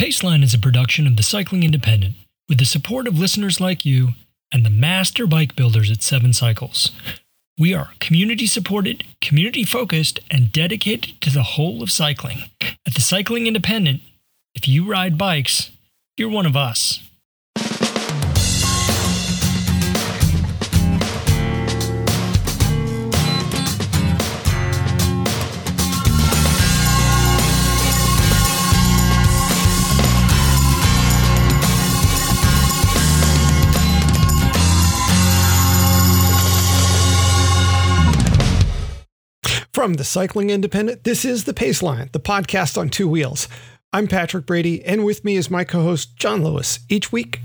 Paceline is a production of the Cycling Independent with the support of listeners like you and the master bike builders at Seven Cycles. We are community supported, community focused, and dedicated to the whole of cycling. At the Cycling Independent, if you ride bikes, you're one of us. From the Cycling Independent, this is The Paceline, the podcast on two wheels. I'm Patrick Brady, and with me is my co host, John Lewis. Each week,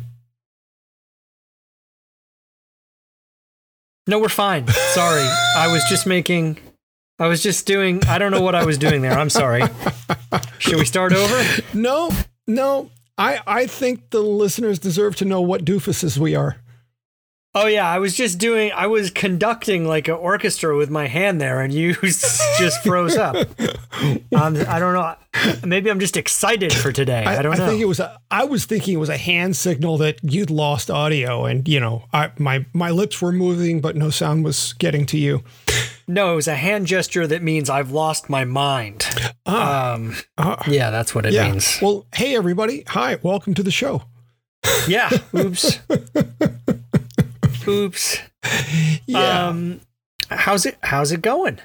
No, we're fine. Sorry. I was just making I was just doing I don't know what I was doing there. I'm sorry. Should we start over? no, no, I, I think the listeners deserve to know what doofuses we are. Oh yeah, I was just doing I was conducting like an orchestra with my hand there and you just froze up. Um, I don't know. Maybe I'm just excited for today. I, don't know. I think it was a, I was thinking it was a hand signal that you'd lost audio and you know, I my my lips were moving but no sound was getting to you. No, it was a hand gesture that means I've lost my mind. Ah, Um, ah, yeah, that's what it yeah. means. Well, hey everybody. Hi, welcome to the show. Yeah. Oops. Oops. Yeah. Um, how's it? How's it going?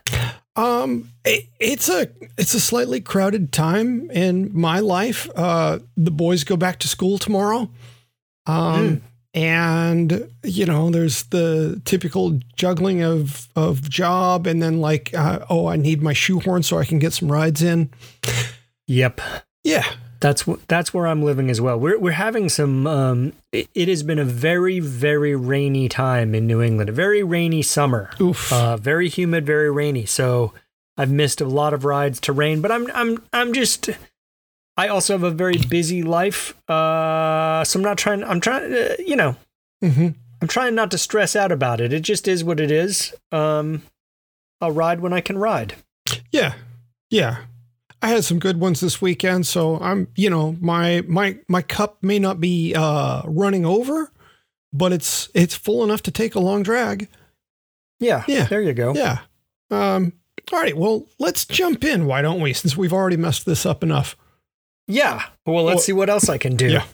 Um, it, it's a it's a slightly crowded time in my life. Uh, the boys go back to school tomorrow. Um, and you know, there's the typical juggling of of job, and then like, uh, oh, I need my shoehorn so I can get some rides in. Yep. Yeah, That's that's where I'm living as well. We're we're having some. Um, it, it has been a very very rainy time in New England. A very rainy summer. oof. Uh, very humid, very rainy. So I've missed a lot of rides to rain. But I'm I'm I'm just. I also have a very busy life. Uh, so I'm not trying. I'm trying. Uh, you know, hmm I'm trying not to stress out about it. It just is what it is. Um, I'll ride when I can ride. Yeah, yeah. I had some good ones this weekend, so I'm, you know, my my my cup may not be uh, running over, but it's it's full enough to take a long drag. Yeah. Yeah. There you go. Yeah. Um, all right. Well, let's jump in. Why don't we? Since we've already messed this up enough. Yeah. Well, let's Well- see what else I can do. Yeah.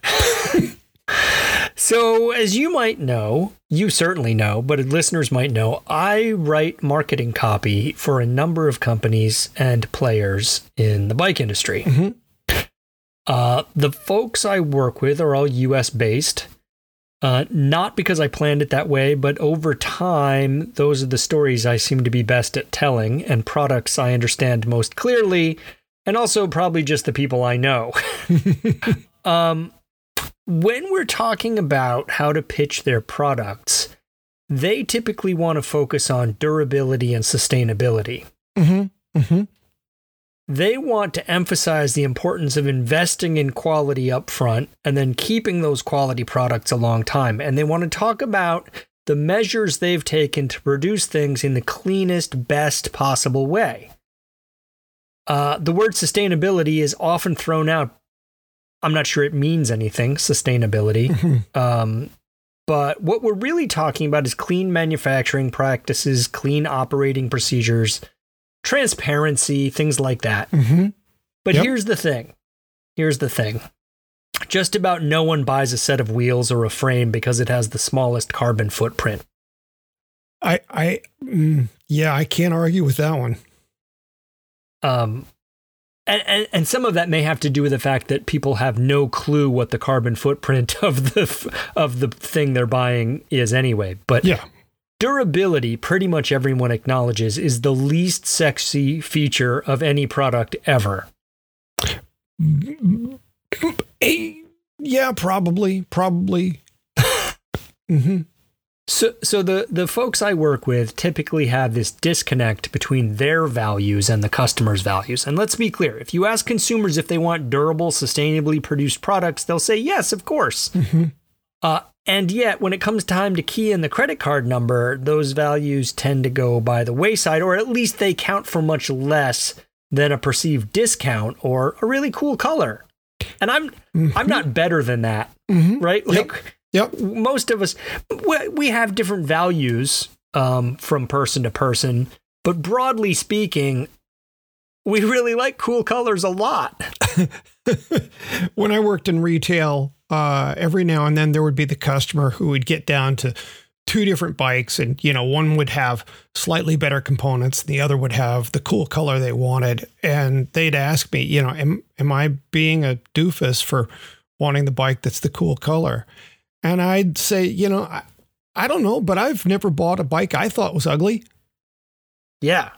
so, as you might know, you certainly know, but listeners might know, I write marketing copy for a number of companies and players in the bike industry. Mhm. Uh, the folks I work with are all US based. Uh, not because I planned it that way, but over time, those are the stories I seem to be best at telling and products I understand most clearly, and also probably just the people I know. um, when we're talking about how to pitch their products, they typically want to focus on durability and sustainability. Mm-hmm. Mm-hmm. They want to emphasize the importance of investing in quality up front and then keeping those quality products a long time. And they want to talk about the measures they've taken to produce things in the cleanest, best possible way. Uh, the word sustainability is often thrown out. I'm not sure it means anything, sustainability. Mm-hmm. Um, but what we're really talking about is clean manufacturing practices, clean operating procedures, transparency, things like that. Mm-hmm. But Yep. here's the thing. Here's the thing. Just about no one buys a set of wheels or a frame because it has the smallest carbon footprint. I, I, mm, yeah, I can't argue with that one. Um, and, and, and some of that may have to do with the fact that people have no clue what the carbon footprint of the f- of the thing they're buying is anyway. But Yeah. durability, pretty much everyone acknowledges, is the least sexy feature of any product ever. Eh, yeah, probably, probably. mm-hmm. So, so the, the folks I work with typically have this disconnect between their values and the customer's values. And let's be clear if you ask consumers if they want durable, sustainably produced products, they'll say yes, of course. Mhm. Uh, and yet, when it comes time to key in the credit card number, those values tend to go by the wayside, or at least they count for much less than a perceived discount or a really cool color. And I'm I'm not better than that, Mhm. right? Like Yep. Most of us we- we have different values um, from person to person, but broadly speaking, we really like cool colors a lot. when I worked in retail, uh, every now and then there would be the customer who would get down to two different bikes, and you know, one would have slightly better components, and the other would have the cool color they wanted, and they'd ask me, you know, am am I being a doofus for wanting the bike that's the cool color? And I'd say, you know, I, I don't know, but I've never bought a bike I thought was ugly. Yeah.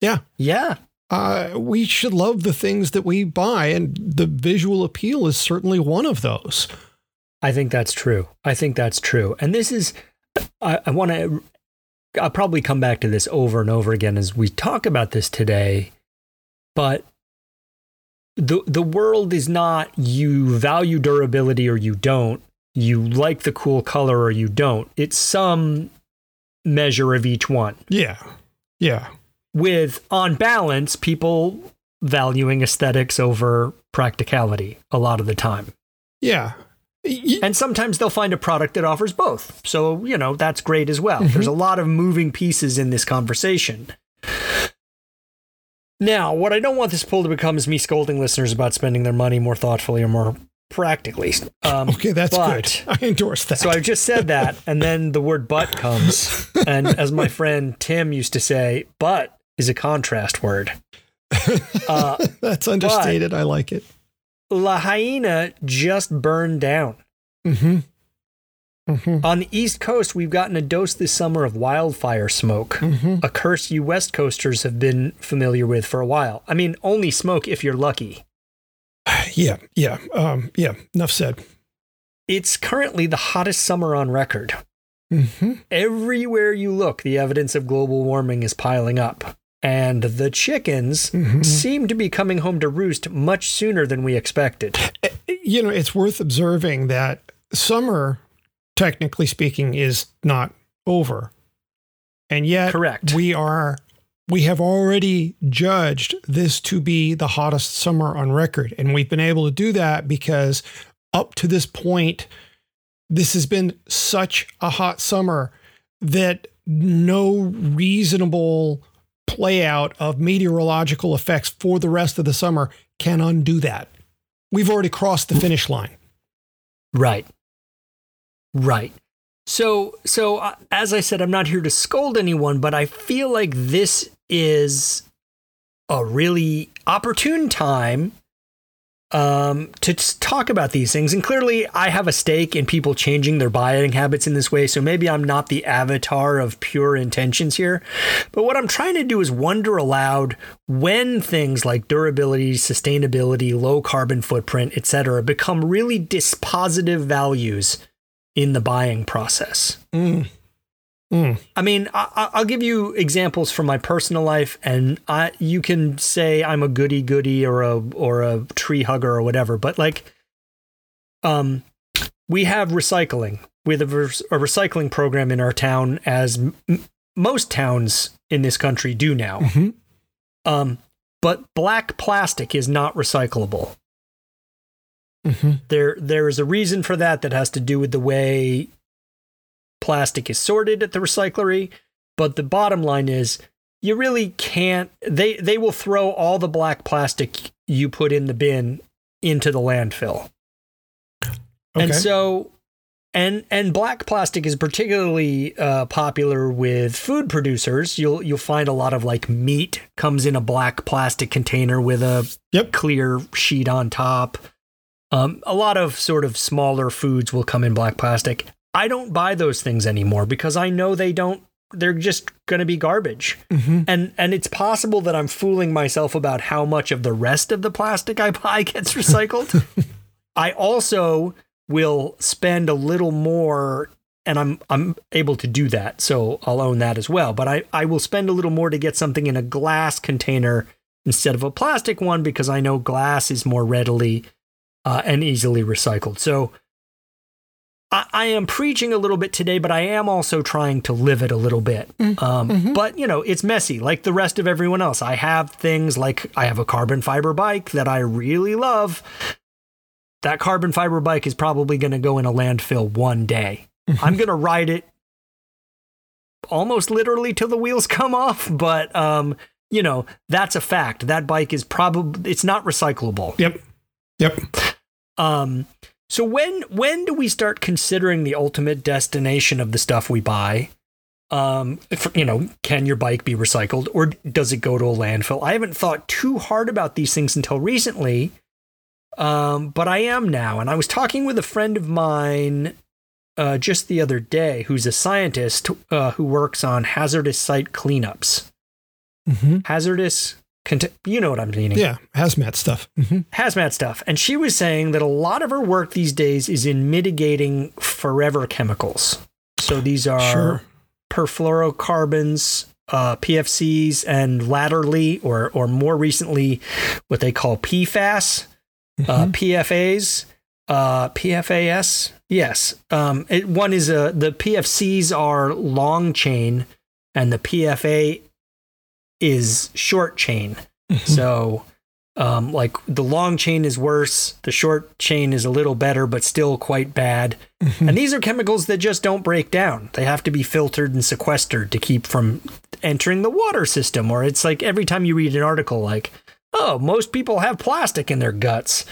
Yeah. Yeah. uh, we should love the things that we buy, and the visual appeal is certainly one of those. I think that's true. I think that's true. And this is, I, I want to, I'll probably come back to this over and over again as we talk about this today. But the the world is not you value durability or you don't. You like the cool color or you don't. It's some measure of each one. Yeah, yeah, With on balance, people valuing aesthetics over practicality a lot of the time. yeah. Y- And sometimes they'll find a product that offers both. So, you know, that's great as well. Mm-hmm. There's a lot of moving pieces in this conversation. Now, what I don't want this poll to become is me scolding listeners about spending their money more thoughtfully or more practically. Um, Okay, that's but- good. I endorse that. So I just said that, and then the word but comes. And as my friend Tim used to say, but is a contrast word. Uh, that's understated. I like it. Lahaina just burned down. hmm hmm On the East Coast, we've gotten a dose this summer of wildfire smoke, hmm a curse you West Coasters have been familiar with for a while. I mean, only smoke if you're lucky. Yeah, yeah, um, yeah. Enough said. It's currently the hottest summer on record. hmm Everywhere you look, the evidence of global warming is piling up. And the chickens hmm seem to be coming home to roost much sooner than we expected. You know, it's worth observing that summer, technically speaking, is not over, and yet Correct. we are we have already judged this to be the hottest summer on record and we've been able to do that because up to this point this has been such a hot summer that no reasonable play out of meteorological effects for the rest of the summer can undo that we've already crossed the finish line Right. Right. So, so uh, as I said, I'm not here to scold anyone, but I feel like this is a really opportune time um, to talk about these things. And clearly, I have a stake in people changing their buying habits in this way. So maybe I'm not the avatar of pure intentions here. But what I'm trying to do is wonder aloud when things like durability, sustainability, low carbon footprint, etc., become really dispositive values in the buying process. Mm. Mm. I mean, I, I- I'll give you examples from my personal life, and I, you can say I'm a goody goody or a or a tree hugger or whatever. But like, um, we have recycling. We have a, a recycling program in our town, as m- most towns in this country do now. Mhm. Um, but black plastic is not recyclable. Mhm. There, there is a reason for that that has to do with the way plastic is sorted at the recyclery. But the bottom line is, you really can't. They they will throw all the black plastic you put in the bin into the landfill. Okay. And so, and and black plastic is particularly uh, popular with food producers. You'll you'll find a lot of like meat comes in a black plastic container with a Yep. clear sheet on top. Um, a lot of sort of smaller foods will come in black plastic. I don't buy those things anymore because I know they don't. They're just going to be garbage. Mhm. And and it's possible that I'm fooling myself about how much of the rest of the plastic I buy gets recycled. I also will spend a little more and I'm I'm able to do that. So I'll own that as well, but I I will spend a little more to get something in a glass container instead of a plastic one because I know glass is more readily uh, and easily recycled. So I, I am preaching a little bit today, but I am also trying to live it a little bit. Um, mhm. But you know, it's messy, like the rest of everyone else. I have things like I have a carbon fiber bike that I really love, that carbon fiber bike is probably going to go in a landfill one day. I'm going to ride it almost literally till the wheels come off, but um, you know, that's a fact. That bike is probably it's not recyclable. Yep. Yep. Um so when when do we start considering the ultimate destination of the stuff we buy? Um, if, you know, can your bike be recycled or does it go to a landfill? I haven't thought too hard about these things until recently. Um, but I am now, and I was talking with a friend of mine uh, just the other day who's a scientist uh, who works on hazardous site cleanups. Mm-hmm. Hazardous, cont- you know what I'm meaning. Yeah, hazmat stuff. Mm-hmm. Hazmat stuff. And she was saying that a lot of her work these days is in mitigating forever chemicals. So these are Sure. perfluorocarbons, uh, PFCs, and latterly, or or more recently, what they call PFAS, uh, Mhm. PFAs, uh, PFAS. Yes, um, it, one is a the PFCs are long chain, and the PFA is short chain. Mhm. So, um, like the long chain is worse, the short chain is a little better, but still quite bad. Mhm. And these are chemicals that just don't break down. They have to be filtered and sequestered to keep from entering the water system. Or it's like every time you read an article, like, oh, most people have plastic in their guts.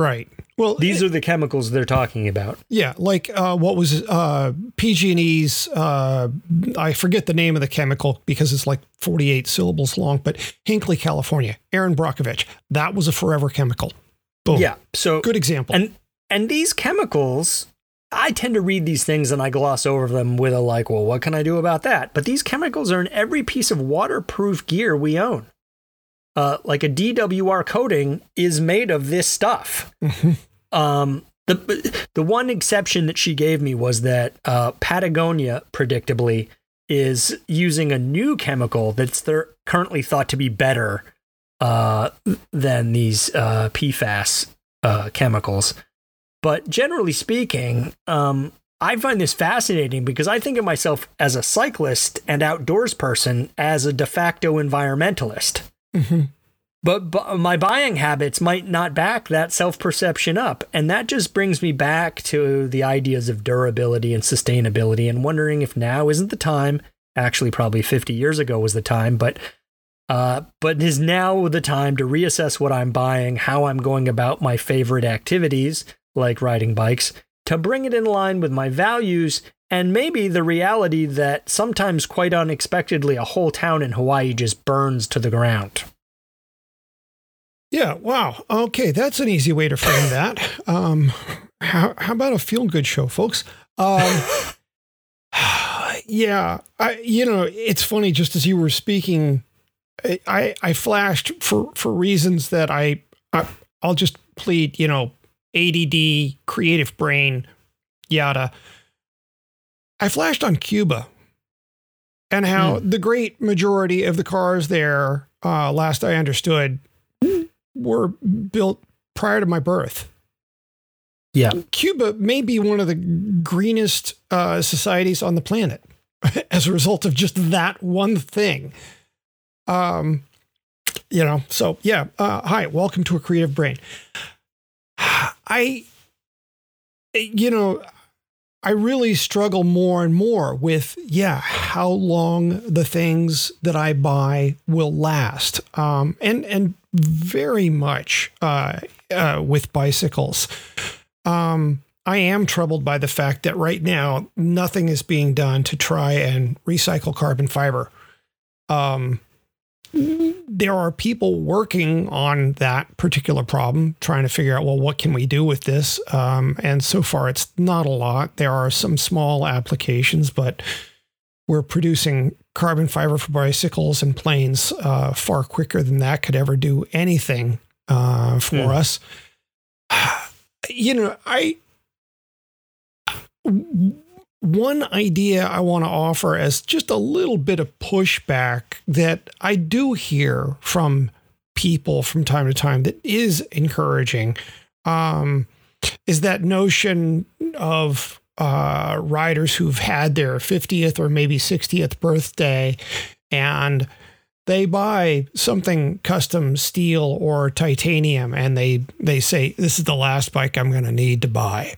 Right. Well, These are the chemicals they're talking about. Yeah, like uh, what was uh, PG&E's? Uh, I forget the name of the chemical because it's like 48 syllables long. But Hinkley, California, Erin Brockovich. That was a forever chemical. Boom. Yeah. So Good example. And and these chemicals, I tend to read these things and I gloss over them with a like, well, what can I do about that? But these chemicals are in every piece of waterproof gear we own. Uh, like a DWR coating is made of this stuff. Um, the the one exception that she gave me was that uh, Patagonia, predictably, is using a new chemical that's they're currently thought to be better uh, than these uh, PFAS uh, chemicals. But generally speaking, um, I find this fascinating because I think of myself as a cyclist and outdoors person as a de facto environmentalist. Mhm. But, but my buying habits might not back that self perception up. And that just brings me back to the ideas of durability and sustainability and wondering if now isn't the time. Actually, probably 50 years ago was the time, but uh, but is now the time to reassess what I'm buying, how I'm going about my favorite activities, like riding bikes, to bring it in line with my values and maybe the reality that sometimes, quite unexpectedly, a whole town in Hawaii just burns to the ground. Yeah. Wow. Okay, that's an easy way to frame that. Um, how how about a feel good show, folks? Um, yeah. I you know it's funny. Just as you were speaking, I I, I flashed for for reasons that I, I I'll just plead. You know, ADD, creative brain, yada. I flashed on Cuba and how the great majority of the cars there, uh, last I understood, were built prior to my birth. Yeah. Cuba may be one of the greenest uh, societies on the planet as a result of just that one thing. Um, you know, so yeah. Uh, hi, welcome to a creative brain. I, you know, I really struggle more and more with, yeah, how long the things that I buy will last. Um, and, and very much uh, uh, with bicycles. Um, I am troubled by the fact that right now nothing is being done to try and recycle carbon fiber. Um, there are people working on that particular problem, trying to figure out, well, what can we do with this? Um, and so far, it's not a lot. There are some small applications, but we're producing carbon fiber for bicycles and planes uh, far quicker than that could ever do anything uh, for Hmm. us. You know, I one idea I want to offer as just a little bit of pushback that I do hear from people from time to time that is encouraging um, is that notion of uh, riders who've had their 50th or maybe 60th birthday and they buy something custom steel or titanium and they they say this is the last bike I'm going to need to buy.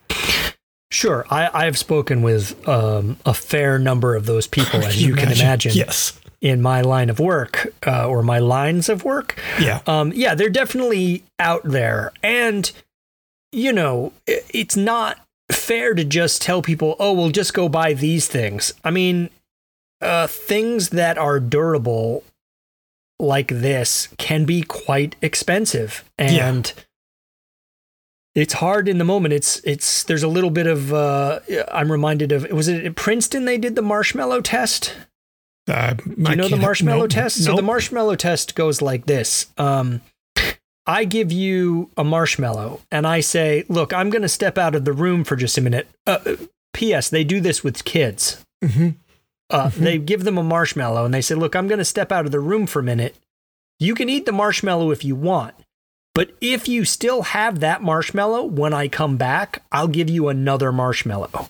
Sure, I, I've spoken with um, a fair number of those people, as you, can imagine. Yes. In my line of work, uh, or my lines of work, Yeah. um, yeah, they're definitely out there, and you know, i- it's not fair to just tell people, "Oh, we'll just go buy these things." I mean, uh, things that are durable like this can be quite expensive, Yeah. It's hard in the moment. It's it's there's a little bit of uh, I'm reminded of was it at Princeton they did the marshmallow test. Uh, Do you know the marshmallow test? So the marshmallow test goes like this. Um, I give you a marshmallow and I say, look, I'm going to step out of the room for just a minute. Uh, P.S. They do this with kids. hmm Uh, They give them a marshmallow and they say, look, I'm going to step out of the room for a minute. You can eat the marshmallow if you want. But if you still have that marshmallow when I come back, I'll give you another marshmallow.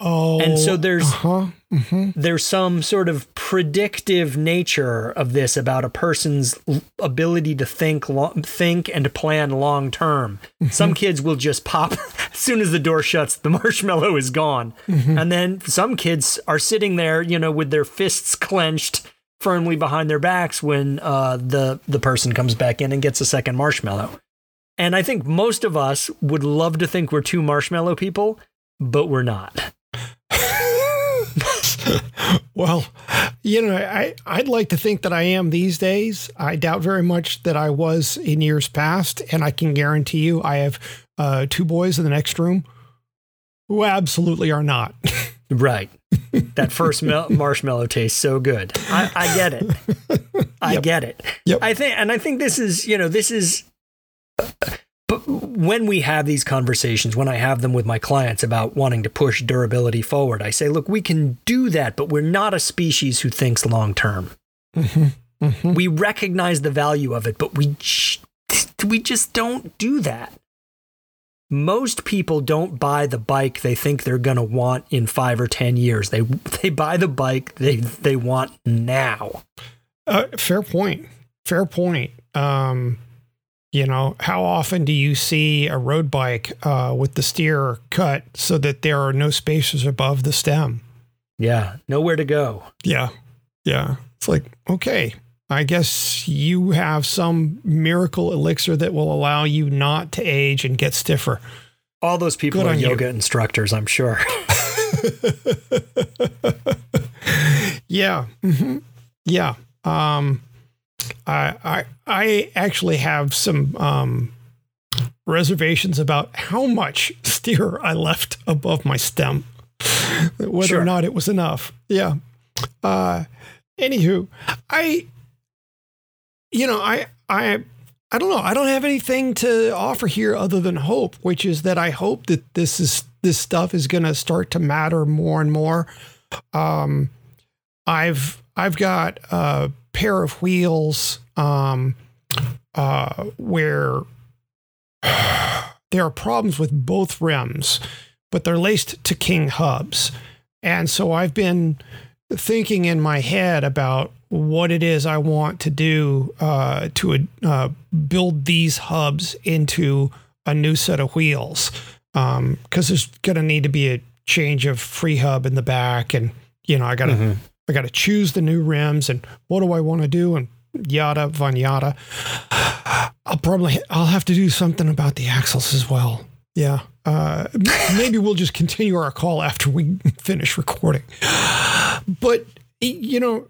Oh, And so there's- uh-huh, mhm. there's some sort of predictive nature of this about a person's ability to think lo- think and to plan long term. Some kids will just pop as soon as the door shuts the marshmallow is gone. And then some kids are sitting there, you know, with their fists clenched firmly behind their backs when uh, the the person comes back in and gets a second marshmallow. And I think most of us would love to think we're two marshmallow people, but we're not. well, you know, I I'd like to think that I am these days. I doubt very much that I was in years past, and I can guarantee you, I have uh, two boys in the next room who absolutely are not. Right. That first mel- marshmallow tastes so good. I, I get it. I Yep. get it. Yep. I think, and I think this is, you know, this is. But when we have these conversations, when I have them with my clients about wanting to push durability forward, I say, look, we can do that, but we're not a species who thinks long term. Mhm, mhm. We recognize the value of it, but we we just don't do that. Most people don't buy the bike they think they're going to want in 5 or 10 years. They they buy the bike they they want now. Uh, fair point. Fair point. Um, you know, how often do you see a road bike uh, with the steer cut so that there are no spaces above the stem? Yeah, nowhere to go. Yeah. Yeah. It's like, okay, I guess you have some miracle elixir that will allow you not to age and get stiffer. All those people Good are on you. yoga instructors, I'm sure. Yeah. hmm Yeah. Um, I, I, I actually have some um, reservations about how much steer I left above my stem, whether Sure. or not it was enough. Yeah. Uh, anywho, I, you know, I, I, I don't know. I don't have anything to offer here other than hope, which is that I hope that this is this stuff is going to start to matter more and more. Um, I've I've got a pair of wheels um, uh, where there are problems with both rims, but they're laced to King hubs, and so I've been thinking in my head about what it is I want to do uh, to uh, build these hubs into a new set of wheels because there's going to need to be a change of free hub in the back, and you know I got to Mhm. I got to choose the new rims and what do I want to do and yada von yada. I'll probably I'll have to do something about the axles as well. Yeah. Uh, maybe we'll just continue our call after we finish recording. But you know,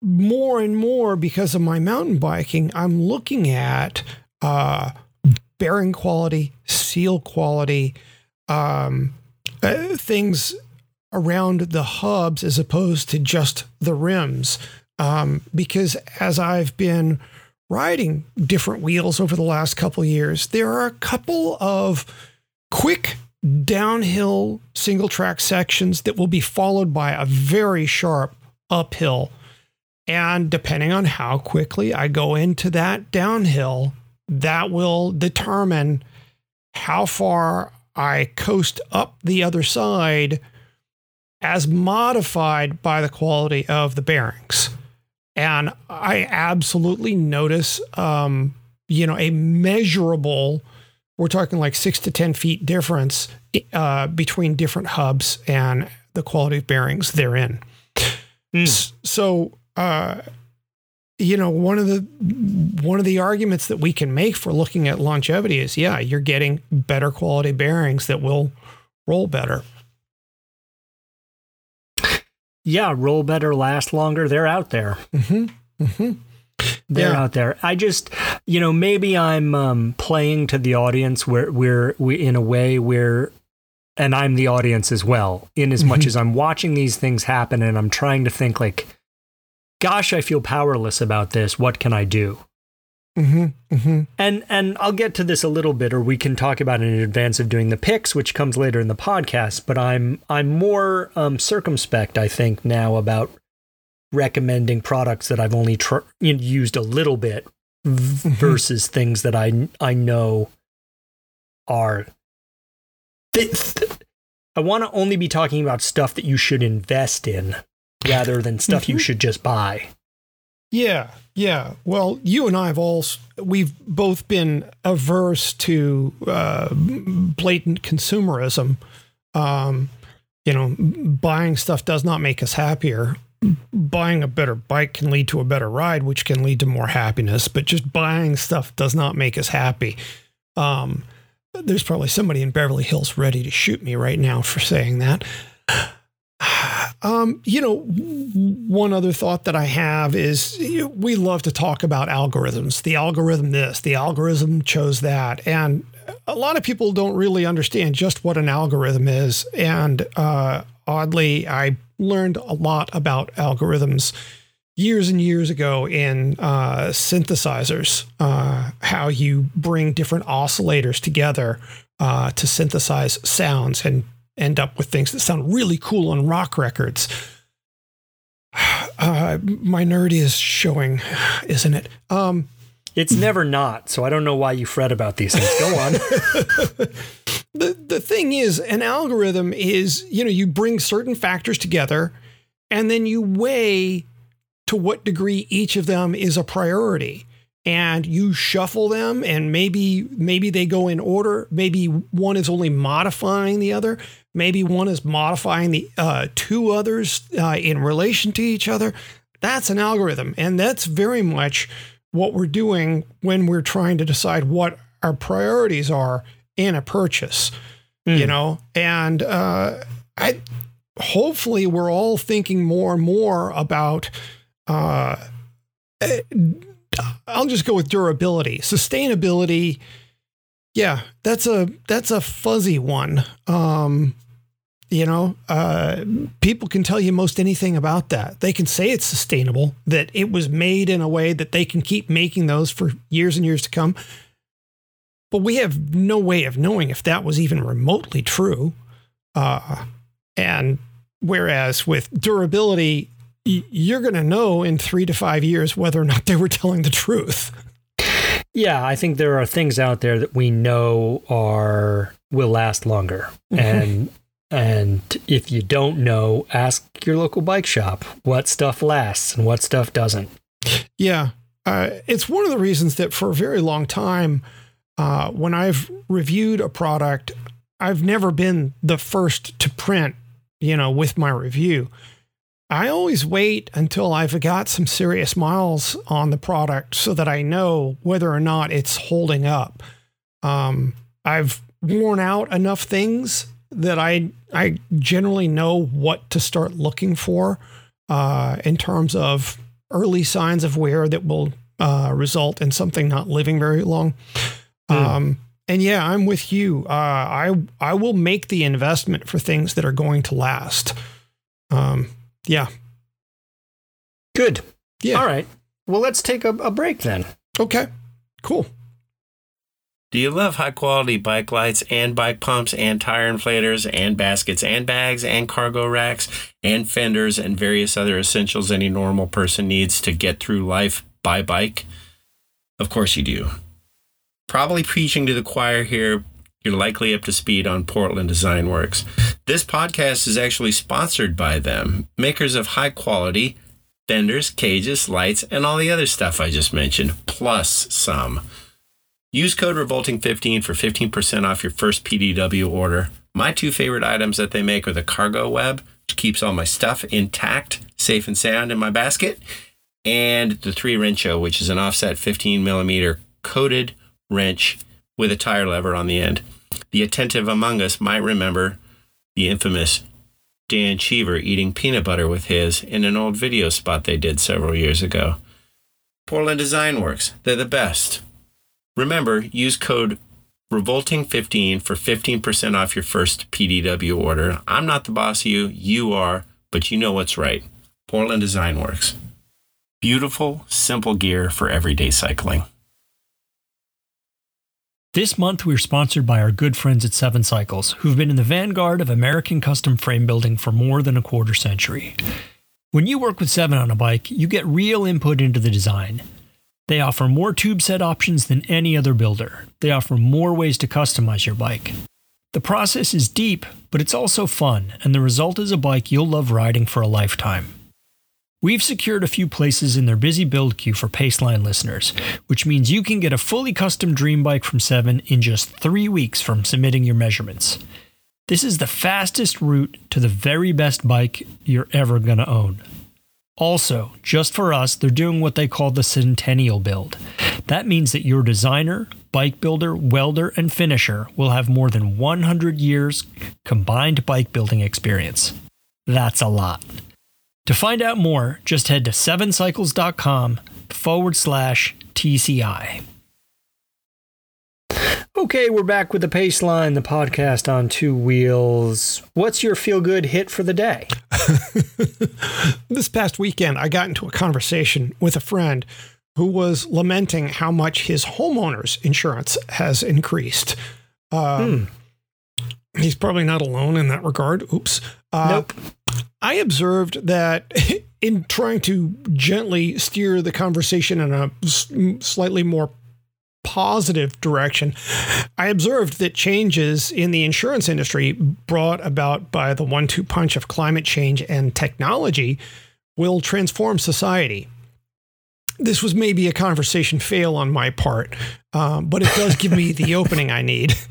more and more because of my mountain biking, I'm looking at uh, bearing quality, seal quality, um, uh, things around the hubs as opposed to just the rims. Um, because as I've been riding different wheels over the last couple years, there are a couple of quick downhill single track sections that will be followed by a very sharp uphill. And depending on how quickly I go into that downhill, that will determine how far I coast up the other side as modified by the quality of the bearings. and I absolutely notice, um, you know, a measurable. We're talking like six to ten feet difference uh, between different hubs and the quality of bearings therein. Mm. So, uh, you know, one of the one of the arguments that we can make for looking at longevity is, yeah, you're getting better quality bearings that will roll better. Yeah, roll better, last longer. They're out there. Mm-hmm. Mm-hmm. They're yeah. out there. I just, you know, maybe I'm um, playing to the audience where we're we, in a way where and I'm the audience as well, in as much mm-hmm. as I'm watching these things happen and I'm trying to think like, gosh, I feel powerless about this. What can I do? Mm-hmm, mm-hmm. And and I'll get to this a little bit, or we can talk about it in advance of doing the picks, which comes later in the podcast. But I'm I'm more um, circumspect, I think, now about recommending products that I've only tr- used a little bit mm-hmm. versus things that I I know are I want to only be talking about stuff that you should invest in rather than stuff you mm-hmm. should just buy. Yeah, yeah. Well, you and I have all we've both been averse to uh, blatant consumerism. Um, you know, buying stuff does not make us happier. Buying a better bike can lead to a better ride, which can lead to more happiness. But just buying stuff does not make us happy. Um, there's probably somebody in Beverly Hills ready to shoot me right now for saying that. Um, you know, one other thought that I have is we love to talk about algorithms. The algorithm this, the algorithm chose that. And a lot of people don't really understand just what an algorithm is. And uh, oddly, I learned a lot about algorithms years and years ago in uh, synthesizers, uh, how you bring different oscillators together uh, to synthesize sounds and end up with things that sound really cool on rock records. Uh, my nerd is showing, isn't it? Um, it's never not, so I don't know why you fret about these things. Go on. the the thing is, an algorithm is, you know, you bring certain factors together and then you weigh to what degree each of them is a priority and you shuffle them and maybe maybe they go in order maybe one is only modifying the other maybe one is modifying the uh, two others uh, in relation to each other that's an algorithm and that's very much what we're doing when we're trying to decide what our priorities are in a purchase mm. you know and uh, i hopefully we're all thinking more and more about uh, I'll just go with durability, sustainability. Yeah, that's a that's a fuzzy one. Um, you know, uh, people can tell you most anything about that. They can say it's sustainable, that it was made in a way that they can keep making those for years and years to come. But we have no way of knowing if that was even remotely true. Uh, and whereas with durability, you're going to know in three to five years whether or not they were telling the truth. Yeah, I think there are things out there that we know are will last longer, mm-hmm. and and if you don't know, ask your local bike shop what stuff lasts and what stuff doesn't. Yeah, uh, it's one of the reasons that for a very long time, uh, when I've reviewed a product, I've never been the first to print, you know, with my review I always wait until I've got some serious miles on the product so that I know whether or not it's holding up. Um, I've worn out enough things that I I generally know what to start looking for uh, in terms of early signs of wear that will uh, result in something not living very long. Mm. Um, and yeah, I'm with you. Uh, I I will make the investment for things that are going to last. Um, yeah. Good. Yeah. All right. Well, let's take a, a break then. Okay. Cool. Do you love high quality bike lights and bike pumps and tire inflators and baskets and bags and cargo racks and fenders and various other essentials any normal person needs to get through life by bike? Of course you do. Probably preaching to the choir here, you're likely up to speed on Portland Design Works. This podcast is actually sponsored by them, makers of high quality, fenders, cages, lights, and all the other stuff I just mentioned, plus some. Use code Revolting15 for 15% off your first PDW order. My two favorite items that they make are the cargo web, which keeps all my stuff intact, safe and sound in my basket, and the three wrencho, which is an offset 15 millimeter coated wrench with a tire lever on the end. The attentive among us might remember the infamous Dan Cheever eating peanut butter with his in an old video spot they did several years ago. Portland Design Works, they're the best. Remember, use code Revolting15 for 15% off your first PDW order. I'm not the boss of you, you are, but you know what's right. Portland Design Works. Beautiful, simple gear for everyday cycling. This month, we're sponsored by our good friends at Seven Cycles, who've been in the vanguard of American custom frame building for more than a quarter century. When you work with Seven on a bike, you get real input into the design. They offer more tube set options than any other builder. They offer more ways to customize your bike. The process is deep, but it's also fun, and the result is a bike you'll love riding for a lifetime. We've secured a few places in their busy build queue for Paceline listeners, which means you can get a fully custom dream bike from 7 in just three weeks from submitting your measurements. This is the fastest route to the very best bike you're ever going to own. Also, just for us, they're doing what they call the Centennial build. That means that your designer, bike builder, welder, and finisher will have more than 100 years combined bike building experience. That's a lot. To find out more, just head to sevencycles.com forward slash TCI. Okay, we're back with the Paceline, the podcast on two wheels. What's your feel good hit for the day? this past weekend, I got into a conversation with a friend who was lamenting how much his homeowner's insurance has increased. Uh, hmm. He's probably not alone in that regard. Oops. Uh, nope. I observed that in trying to gently steer the conversation in a slightly more positive direction, I observed that changes in the insurance industry brought about by the one two punch of climate change and technology will transform society. This was maybe a conversation fail on my part, um, but it does give me the opening I need.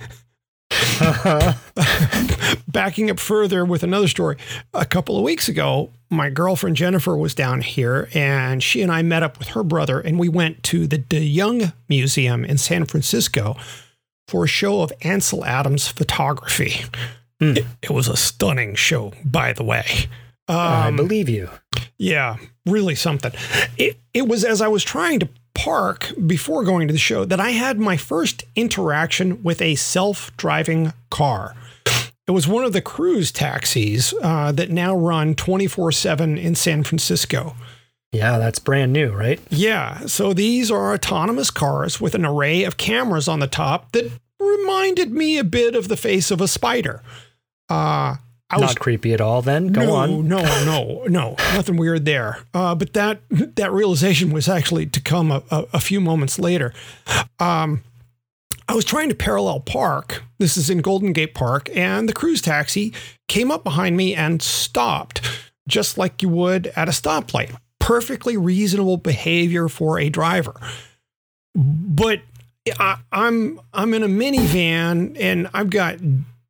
Backing up further with another story, a couple of weeks ago, my girlfriend Jennifer was down here and she and I met up with her brother and we went to the De Young Museum in San Francisco for a show of Ansel Adams photography. Mm. It, it, was a stunning show, by the way. Um, I believe you. Yeah, really something. It, it was as I was trying to park before going to the show that I had my first interaction with a self driving car. It was one of the cruise taxis uh, that now run 24 7 in San Francisco. Yeah, that's brand new, right? Yeah. So these are autonomous cars with an array of cameras on the top that reminded me a bit of the face of a spider. Uh, I Not was, creepy at all. Then go no, on. No, no, no, nothing weird there. Uh, but that that realization was actually to come a, a, a few moments later. Um, I was trying to parallel park. This is in Golden Gate Park, and the cruise taxi came up behind me and stopped, just like you would at a stoplight. Perfectly reasonable behavior for a driver. But I, I'm I'm in a minivan, and I've got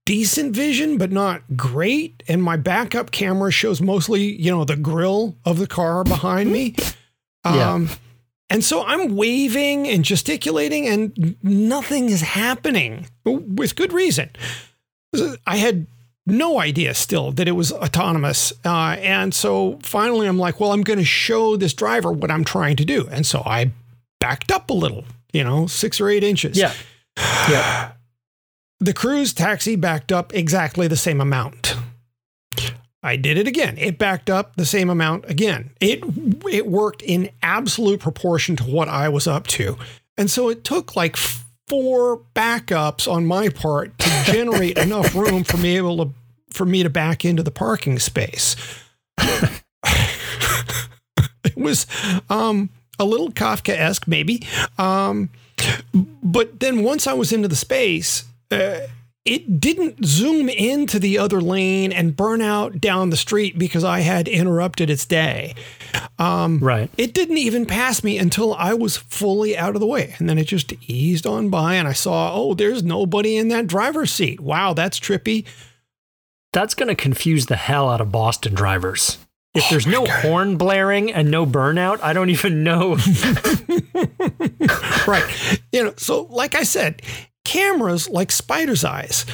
decent vision, but not great. And my backup camera shows mostly, you know, the grill of the car behind me. Yeah. Um, And so I'm waving and gesticulating, and nothing is happening with good reason. I had no idea still that it was autonomous. Uh, and so finally, I'm like, well, I'm going to show this driver what I'm trying to do. And so I backed up a little, you know, six or eight inches. Yeah. Yeah. The cruise taxi backed up exactly the same amount. I did it again. It backed up the same amount again. It it worked in absolute proportion to what I was up to. And so it took like four backups on my part to generate enough room for me able to for me to back into the parking space. it was um, a little Kafka-esque maybe. Um, but then once I was into the space, uh, it didn't zoom into the other lane and burn out down the street because I had interrupted its day. Um, right. It didn't even pass me until I was fully out of the way. And then it just eased on by, and I saw, oh, there's nobody in that driver's seat. Wow, that's trippy. That's going to confuse the hell out of Boston drivers. If there's no horn blaring and no burnout, I don't even know. right. You know, so like I said, cameras like spider's eyes.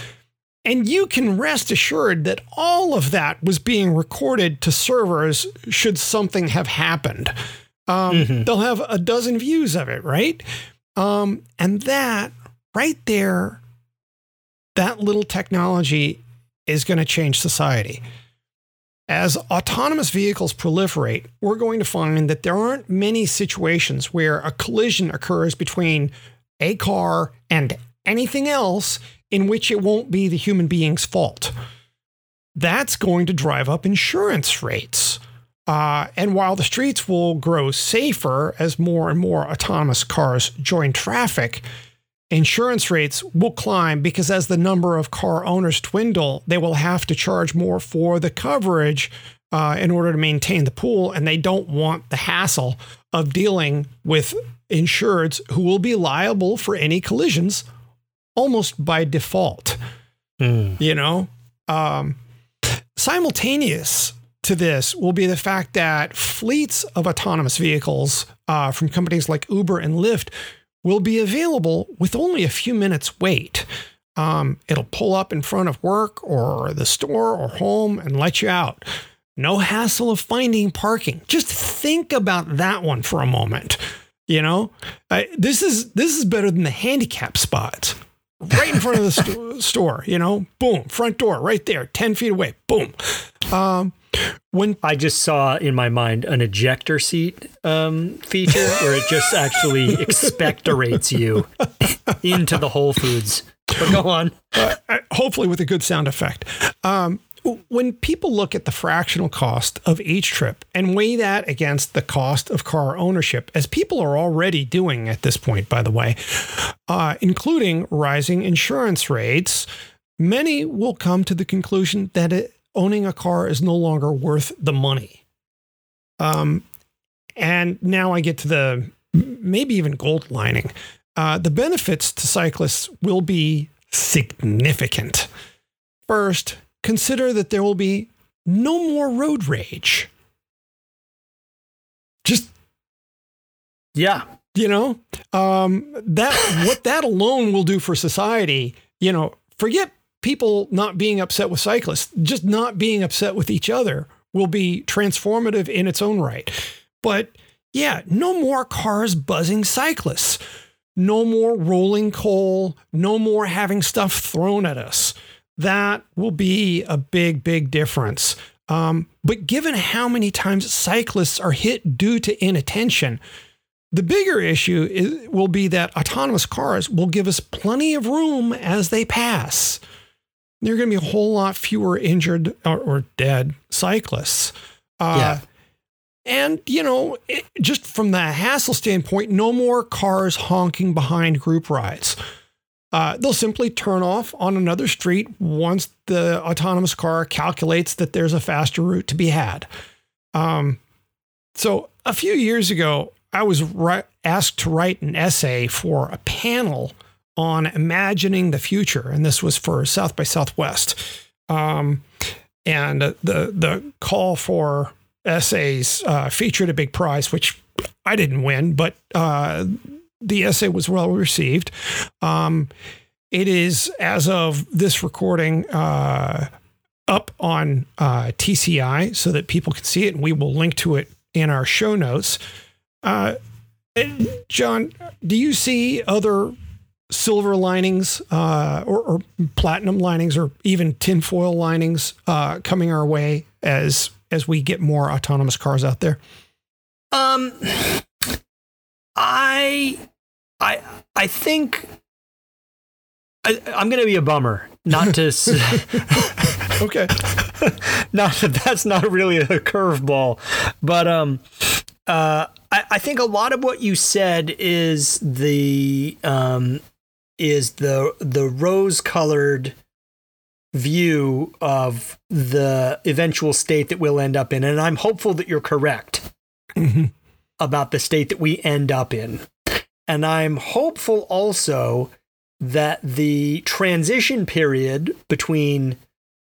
And you can rest assured that all of that was being recorded to servers should something have happened. Um, Mhm. They'll have a dozen views of it, right? Um, and that right there, that little technology is going to change society. As autonomous vehicles proliferate, we're going to find that there aren't many situations where a collision occurs between a car and anything else in which it won't be the human being's fault. That's going to drive up insurance rates. Uh, and while the streets will grow safer as more and more autonomous cars join traffic, insurance rates will climb because as the number of car owners dwindle, they will have to charge more for the coverage uh, in order to maintain the pool. And they don't want the hassle of dealing with insureds who will be liable for any collisions almost by default Hmm. you know? Um, simultaneous to this will be the fact that fleets of autonomous vehicles uh, from companies like uber and lyft will be available with only a few minutes wait. Um, it'll pull up in front of work or the store or home and let you out. No hassle of finding parking. Just think about that one for a moment you know? Uh, this is this is better than the handicap spots right in front of the sto- store, you know, boom, front door right there, 10 feet away, boom. Um, when, I just saw in my mind an ejector seat um, feature where it just actually expectorates you into the Whole Foods. But go on. uh, hopefully with a good sound effect. Um, when people look at the fractional cost of each trip and weigh that against the cost of car ownership, as people are already doing at this point, by the way, uh, including rising insurance rates, many will come to the conclusion that it, owning a car is no longer worth the money. Um, and now I get to the maybe even gold lining. Uh, the benefits to cyclists will be significant. First, consider that there will be no more road rage. Just Yeah. you know um, that what that alone will do for society you know forget people not being upset with cyclists. Just not being upset with each other will be transformative in its own right. But yeah no more cars buzzing cyclists. No more rolling coal. No more having stuff thrown at us that will be a big big difference um, but given how many times cyclists are hit due to inattention the bigger issue is, will be that autonomous cars will give us plenty of room as they pass. There are going to be a whole lot fewer injured or, or dead cyclists. Uh, And, you know, it, just from the hassle standpoint, no more cars honking behind group rides. Uh, they'll simply turn off on another street once the autonomous car calculates that there's a faster route to be had. Um, so a few years ago, I was ri- asked to write an essay for a panel on imagining the future, and this was for South by Southwest. Um, and uh, the the call for essays uh, featured a big prize, which I didn't win, but uh, the essay was well received. Um, it is, as of this recording, uh, up on uh, TCI so that people can see it, and we will link to it in our show notes. Uh, John, do you see other silver linings uh, or, or platinum linings or even tinfoil linings uh, coming our way as as we get more autonomous cars out there? Um, I, I, I think I, I'm going to be a bummer. Not to, s- Okay. not that that's not really a curveball, but um, uh, I, I think a lot of what you said is the um, is the the rose colored view of the eventual state that we'll end up in. And I'm hopeful that you're correct Mhm. About the state that we end up in. And I'm hopeful also that the transition period between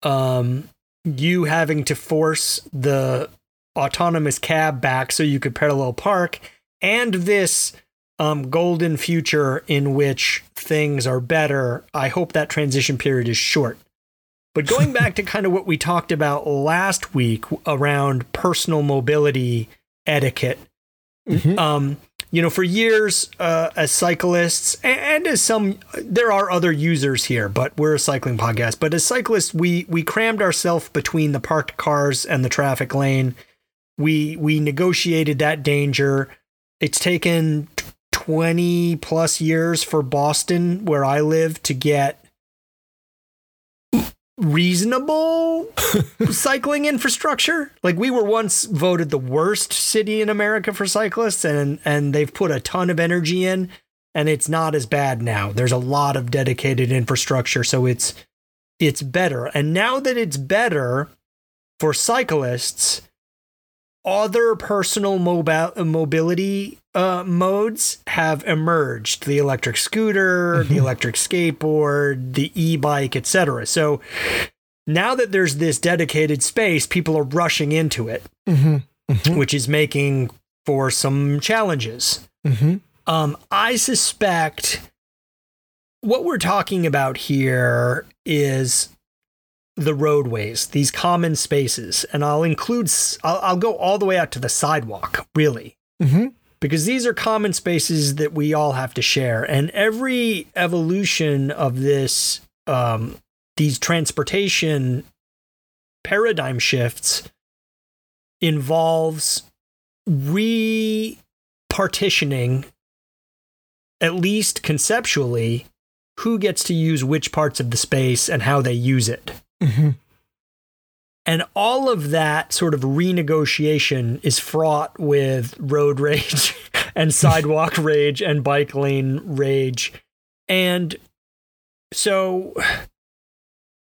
um, you having to force the autonomous cab back so you could parallel park and this um, golden future in which things are better, I hope that transition period is short. But going back to kind of what we talked about last week around personal mobility etiquette, Mhm. um, you know, for years uh, as cyclists and, and as some, there are other users here, but we're a cycling podcast. But as cyclists, we we crammed ourselves between the parked cars and the traffic lane. We we negotiated that danger. It's taken twenty plus years for Boston, where I live, to get reasonable cycling infrastructure. Like we were once voted the worst city in America for cyclists and and they've put a ton of energy in and it's not as bad now. There's a lot of dedicated infrastructure so it's it's better. And now that it's better for cyclists, other personal mobile mobility uh, modes have emerged: the electric scooter, the electric skateboard, the e-bike, etc. So now that there's this dedicated space, people are rushing into it, Mhm. Mhm. which is making for some challenges. Mhm. Um, I suspect what we're talking about here is the roadways, these common spaces, and I'll include, I'll, I'll go all the way out to the sidewalk, really, Mhm. Because these are common spaces that we all have to share. And every evolution of this, um, these transportation paradigm shifts involves repartitioning at least conceptually, who gets to use which parts of the space and how they use it. Mhm. And all of that sort of renegotiation is fraught with road rage and sidewalk rage and bike lane rage. And so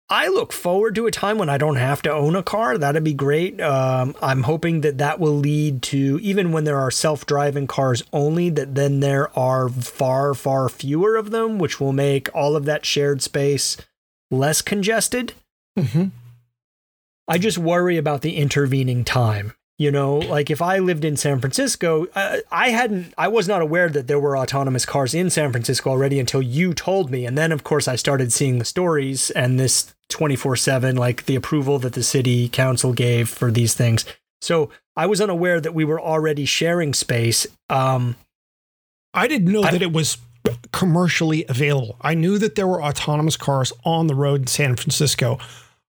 I look forward to a time when I don't have to own a car. That'd be great. Um, I'm hoping that that will lead to, even when there are self driving cars only, that then there are far, far fewer of them, which will make all of that shared space less congested. Mhm. I just worry about the intervening time. You know, like if I lived in San Francisco, I, I hadn't, I was not aware that there were autonomous cars in San Francisco already until you told me. And then, of course, I started seeing the stories and this 24 7, like the approval that the city council gave for these things. So I was unaware that we were already sharing space. Um, I didn't know I- that it was commercially available. I knew that there were autonomous cars on the road in San Francisco.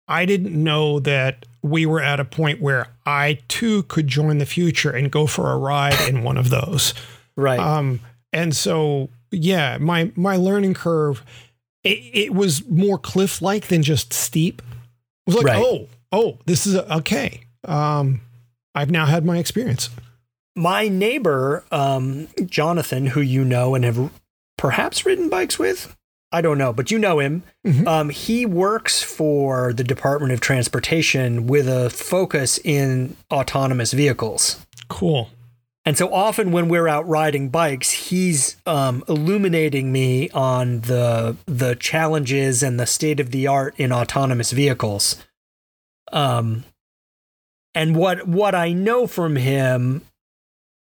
I didn't know that we were at a point where I too could join the future and go for a ride in one of those. right. Um, and so, yeah, my my learning curve, it, it was more cliff like than just steep. It was like, Right. oh, oh, this is okay. Um, I've now had my experience. my neighbor, um, Jonathan, who you know and have perhaps ridden bikes with, I don't know, but you know him. Mhm. Um, he works for the Department of Transportation with a focus in autonomous vehicles. Cool. And so often when we're out riding bikes, he's um, illuminating me on the the challenges and the state of the art in autonomous vehicles. Um, and what what I know from him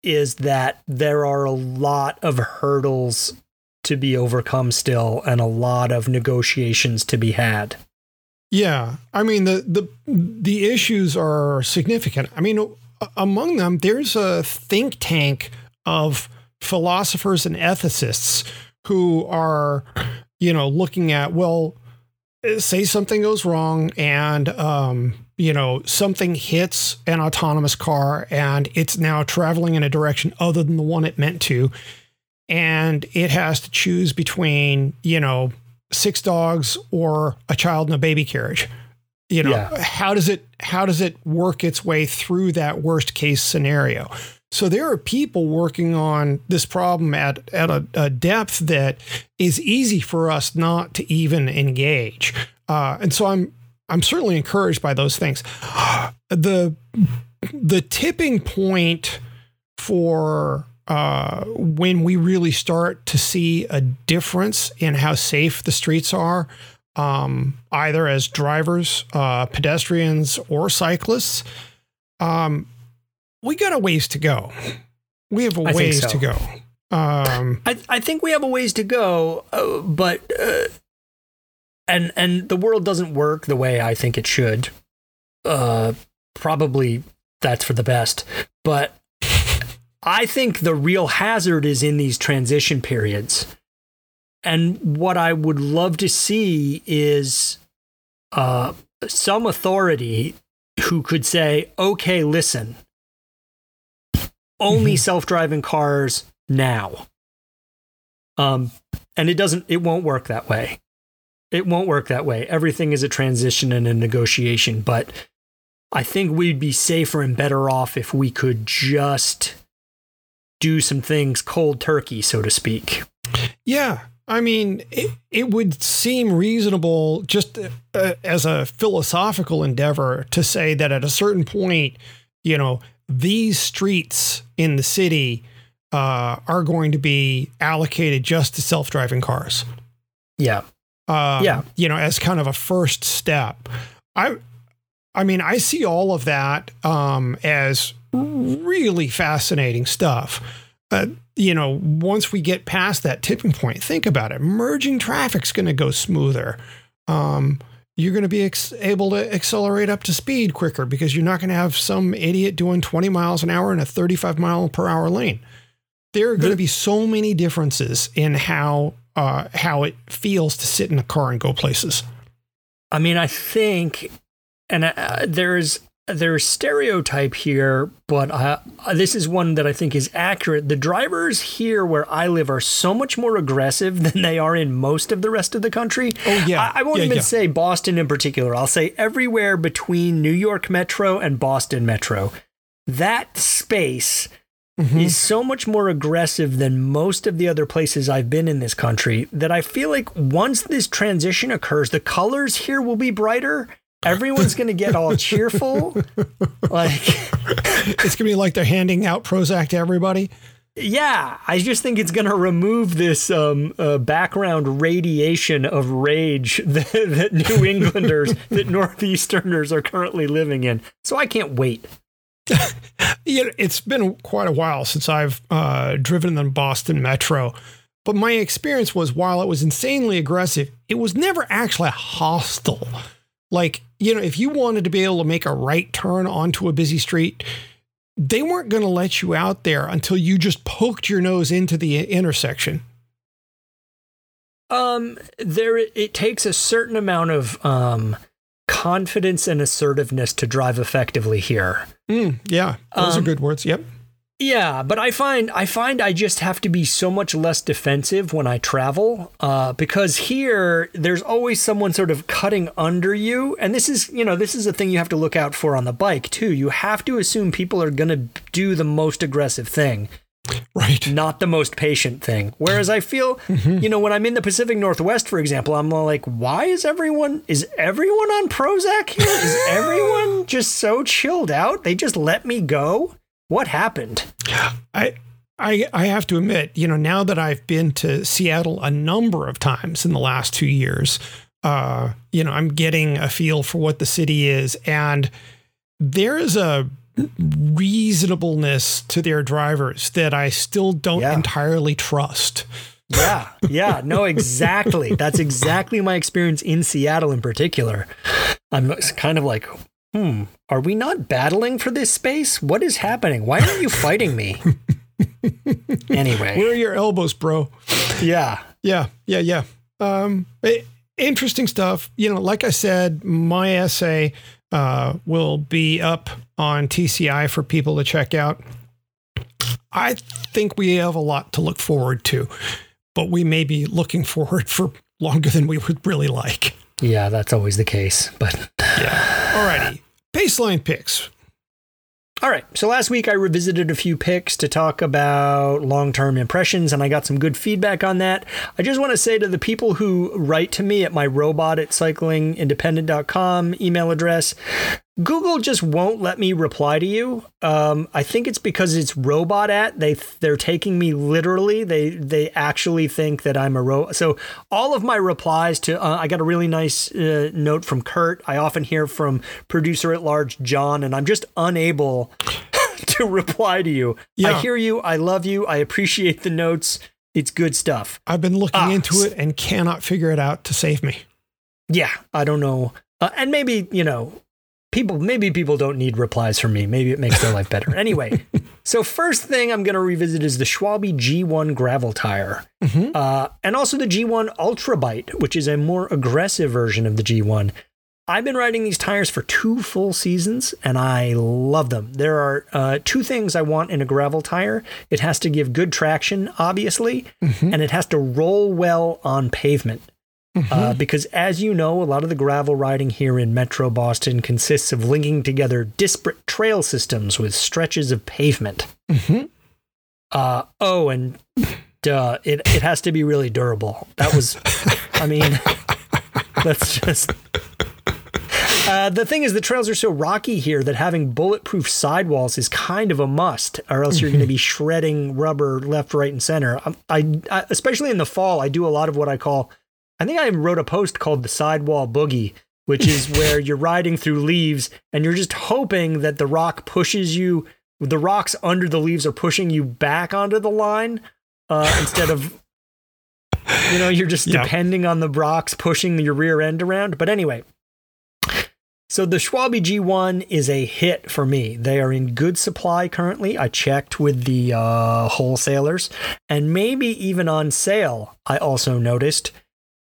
is that there are a lot of hurdles to be overcome still, and a lot of negotiations to be had. Yeah, I mean the the the issues are significant. I mean, among them, there's a think tank of philosophers and ethicists who are, you know, looking at well, say something goes wrong and um, you know something hits an autonomous car and it's now traveling in a direction other than the one it meant to, and it has to choose between you know six dogs or a child in a baby carriage you know Yeah. how does it how does it work its way through that worst case scenario So there are people working on this problem at, at a, a depth that is easy for us not to even engage. Uh, and so I'm I'm certainly encouraged by those things. The the tipping point for uh, when we really start to see a difference in how safe the streets are, um, either as drivers, uh, pedestrians, or cyclists, um, we got a ways to go. We have a I ways so. to go. Um, I, I think we have a ways to go, uh, but uh, and and the world doesn't work the way I think it should. Uh, probably that's for the best, but I think the real hazard is in these transition periods. And what I would love to see is uh, some authority who could say, okay, listen, only Mhm. self driving cars now. Um, and it doesn't, it won't work that way. It won't work that way. Everything is a transition and a negotiation, but I think we'd be safer and better off if we could just do some things cold turkey, so to speak. Yeah. I mean, it, it would seem reasonable just uh, as a philosophical endeavor to say that at a certain point, you know, these streets in the city uh, are going to be allocated just to self driving cars. Yeah. Um, Yeah. You know, as kind of a first step. I, I mean, I see all of that um, as really fascinating stuff. Uh, you know, once we get past that tipping point, think about it. Merging traffic's going to go smoother. Um, you're going to be ex- able to accelerate up to speed quicker because you're not going to have some idiot doing 20 miles an hour in a 35 mile per hour lane. There are going to be so many differences in how uh, how it feels to sit in a car and go places. I mean, I think, and uh, there's there's stereotype here, but uh, this is one that I think is accurate. The drivers here where I live are so much more aggressive than they are in most of the rest of the country. Oh yeah, I, I won't Yeah, even yeah. say Boston in particular. I'll say everywhere between New York Metro and Boston Metro. That space Mhm. is so much more aggressive than most of the other places I've been in this country that I feel like once this transition occurs, the colors here will be brighter. Everyone's going to get all cheerful. Like, it's gonna be like they're handing out Prozac to everybody. yeah, I just think it's going to remove this um, uh, background radiation of rage that, that New Englanders, that Northeasterners are currently living in. So I can't wait. It's been quite a while since I've uh, driven the Boston Metro, but my experience was while it was insanely aggressive, it was never actually hostile. Like, you know, if you wanted to be able to make a right turn onto a busy street, they weren't going to let you out there until you just poked your nose into the intersection. Um, there it takes a certain amount of um confidence and assertiveness to drive effectively here. Mm, yeah, those Um, are good words. Yep. Yeah, but I find I find I just have to be so much less defensive when I travel, uh, because here there's always someone sort of cutting under you, and this is you know this is a thing you have to look out for on the bike too. You have to assume people are going to do the most aggressive thing, Right. not the most patient thing. Whereas I feel, you know, when I'm in the Pacific Northwest, for example, I'm like, why is everyone is everyone on Prozac here? Is everyone just so chilled out? They just let me go. What happened? I, I, I have to admit, you know, now that I've been to Seattle a number of times in the last two years, uh, you know, I'm getting a feel for what the city is, and there is a reasonableness to their drivers that I still don't Yeah. entirely trust. Yeah, yeah, no, exactly. That's exactly my experience in Seattle in particular. I'm kind of like, hmm, are we not battling for this space? What is happening? Why aren't you fighting me? anyway, Where are your elbows, bro? yeah, Yeah, yeah, yeah. Um, eh, interesting stuff. You know, like I said, my essay uh, will be up on TCI for people to check out. I think we have a lot to look forward to, but we may be looking forward for longer than we would really like. yeah, that's always the case. But yeah. Alrighty, Paceline picks. All right. So last week I revisited a few picks to talk about long term impressions, and I got some good feedback on that. I just want to say to the people who write to me at my robot at cyclingindependent.com email address, Google just won't let me reply to you. Um, I think it's because it's robot at they they're taking me literally. They they actually think that I'm a ro. So all of my replies to uh, I got a really nice uh, note from Kurt. I often hear from producer at large John, and I'm just unable to reply to you. Yeah. I hear you. I love you. I appreciate the notes. It's good stuff. I've been looking Ah, into it and cannot figure it out to save me. Yeah, I don't know. Uh, and maybe, you know, people, maybe people don't need replies from me. Maybe it makes their life better. Anyway, so first thing I'm going to revisit is the Schwalbe G1 gravel tire. Mhm. Uh, and also the G1 Ultrabite, which is a more aggressive version of the G1. I've been riding these tires for two full seasons and I love them. There are uh, two things I want in a gravel tire it has to give good traction, obviously, and it has to roll well on pavement. Uh, because, as you know, a lot of the gravel riding here in Metro Boston consists of linking together disparate trail systems with stretches of pavement. Mhm. Uh, oh, and duh, it, it has to be really durable. That was, I mean, that's just. Uh, the thing is, the trails are so rocky here that having bulletproof sidewalls is kind of a must, or else you're going to be shredding rubber left, right, and center. Um, I, I, especially in the fall, I do a lot of what I call. I think I wrote a post called the sidewall boogie, which is where you're riding through leaves and you're just hoping that the rock pushes you. The rocks under the leaves are pushing you back onto the line uh, instead of. You know, you're just depending on the rocks pushing your rear end around. But anyway, so the Schwalbe G1 is a hit for me. They are in good supply currently. I checked with the uh, wholesalers and maybe even on sale. I also noticed.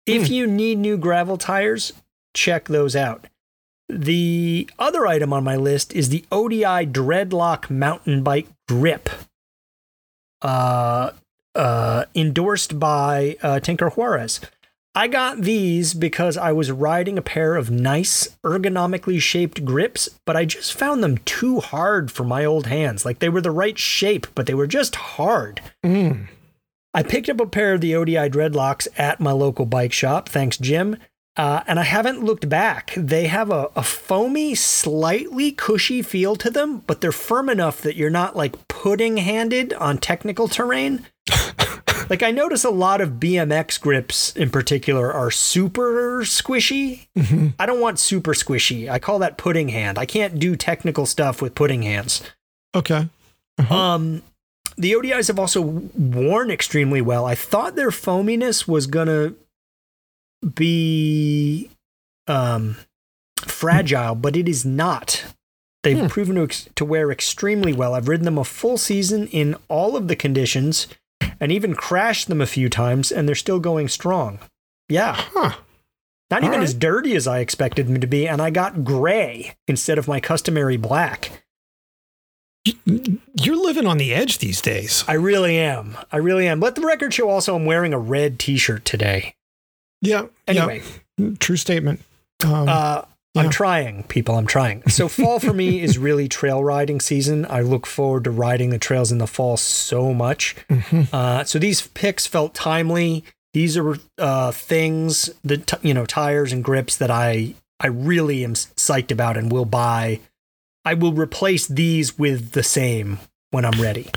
If you need new gravel tires, check those out. The other item on my list is the ODI Dreadlock mountain bike grip. Uh, uh, endorsed by uh, Tinker Juarez. I got these because I was riding a pair of nice, ergonomically shaped grips, but I just found them too hard for my old hands. Like they were the right shape, but they were just hard. Mm. I picked up a pair of the ODI dreadlocks at my local bike shop. Thanks, Jim. Uh, and I haven't looked back. They have a, a foamy, slightly cushy feel to them, but they're firm enough that you're not like pudding handed on technical terrain. like I notice a lot of BMX grips in particular are super squishy. I don't want super squishy. I call that pudding hand. I can't do technical stuff with pudding hands. Okay. Um, the ODIs have also worn extremely well. I thought their foaminess was gonna be um, fragile, but it is not. They've Hmm. proven to, ex- to wear extremely well. I've ridden them a full season in all of the conditions and even crashed them a few times, and they're still going strong. Yeah. Huh. Not All even right. as dirty as I expected them to be, and I got gray instead of my customary black. You're living on the edge these days. I really am. I really am. Let the record show also I'm wearing a red t-shirt today. Yeah. Anyway, yeah. True statement. Um, uh, yeah. I'm trying, people. I'm trying. So fall for me is really trail riding season. I look forward to riding the trails in the fall so much. mhm. Uh, so these picks felt timely. These are uh, things, that, t- you know tires and grips that I I really am psyched about and will buy. I will replace these with the same when I'm ready.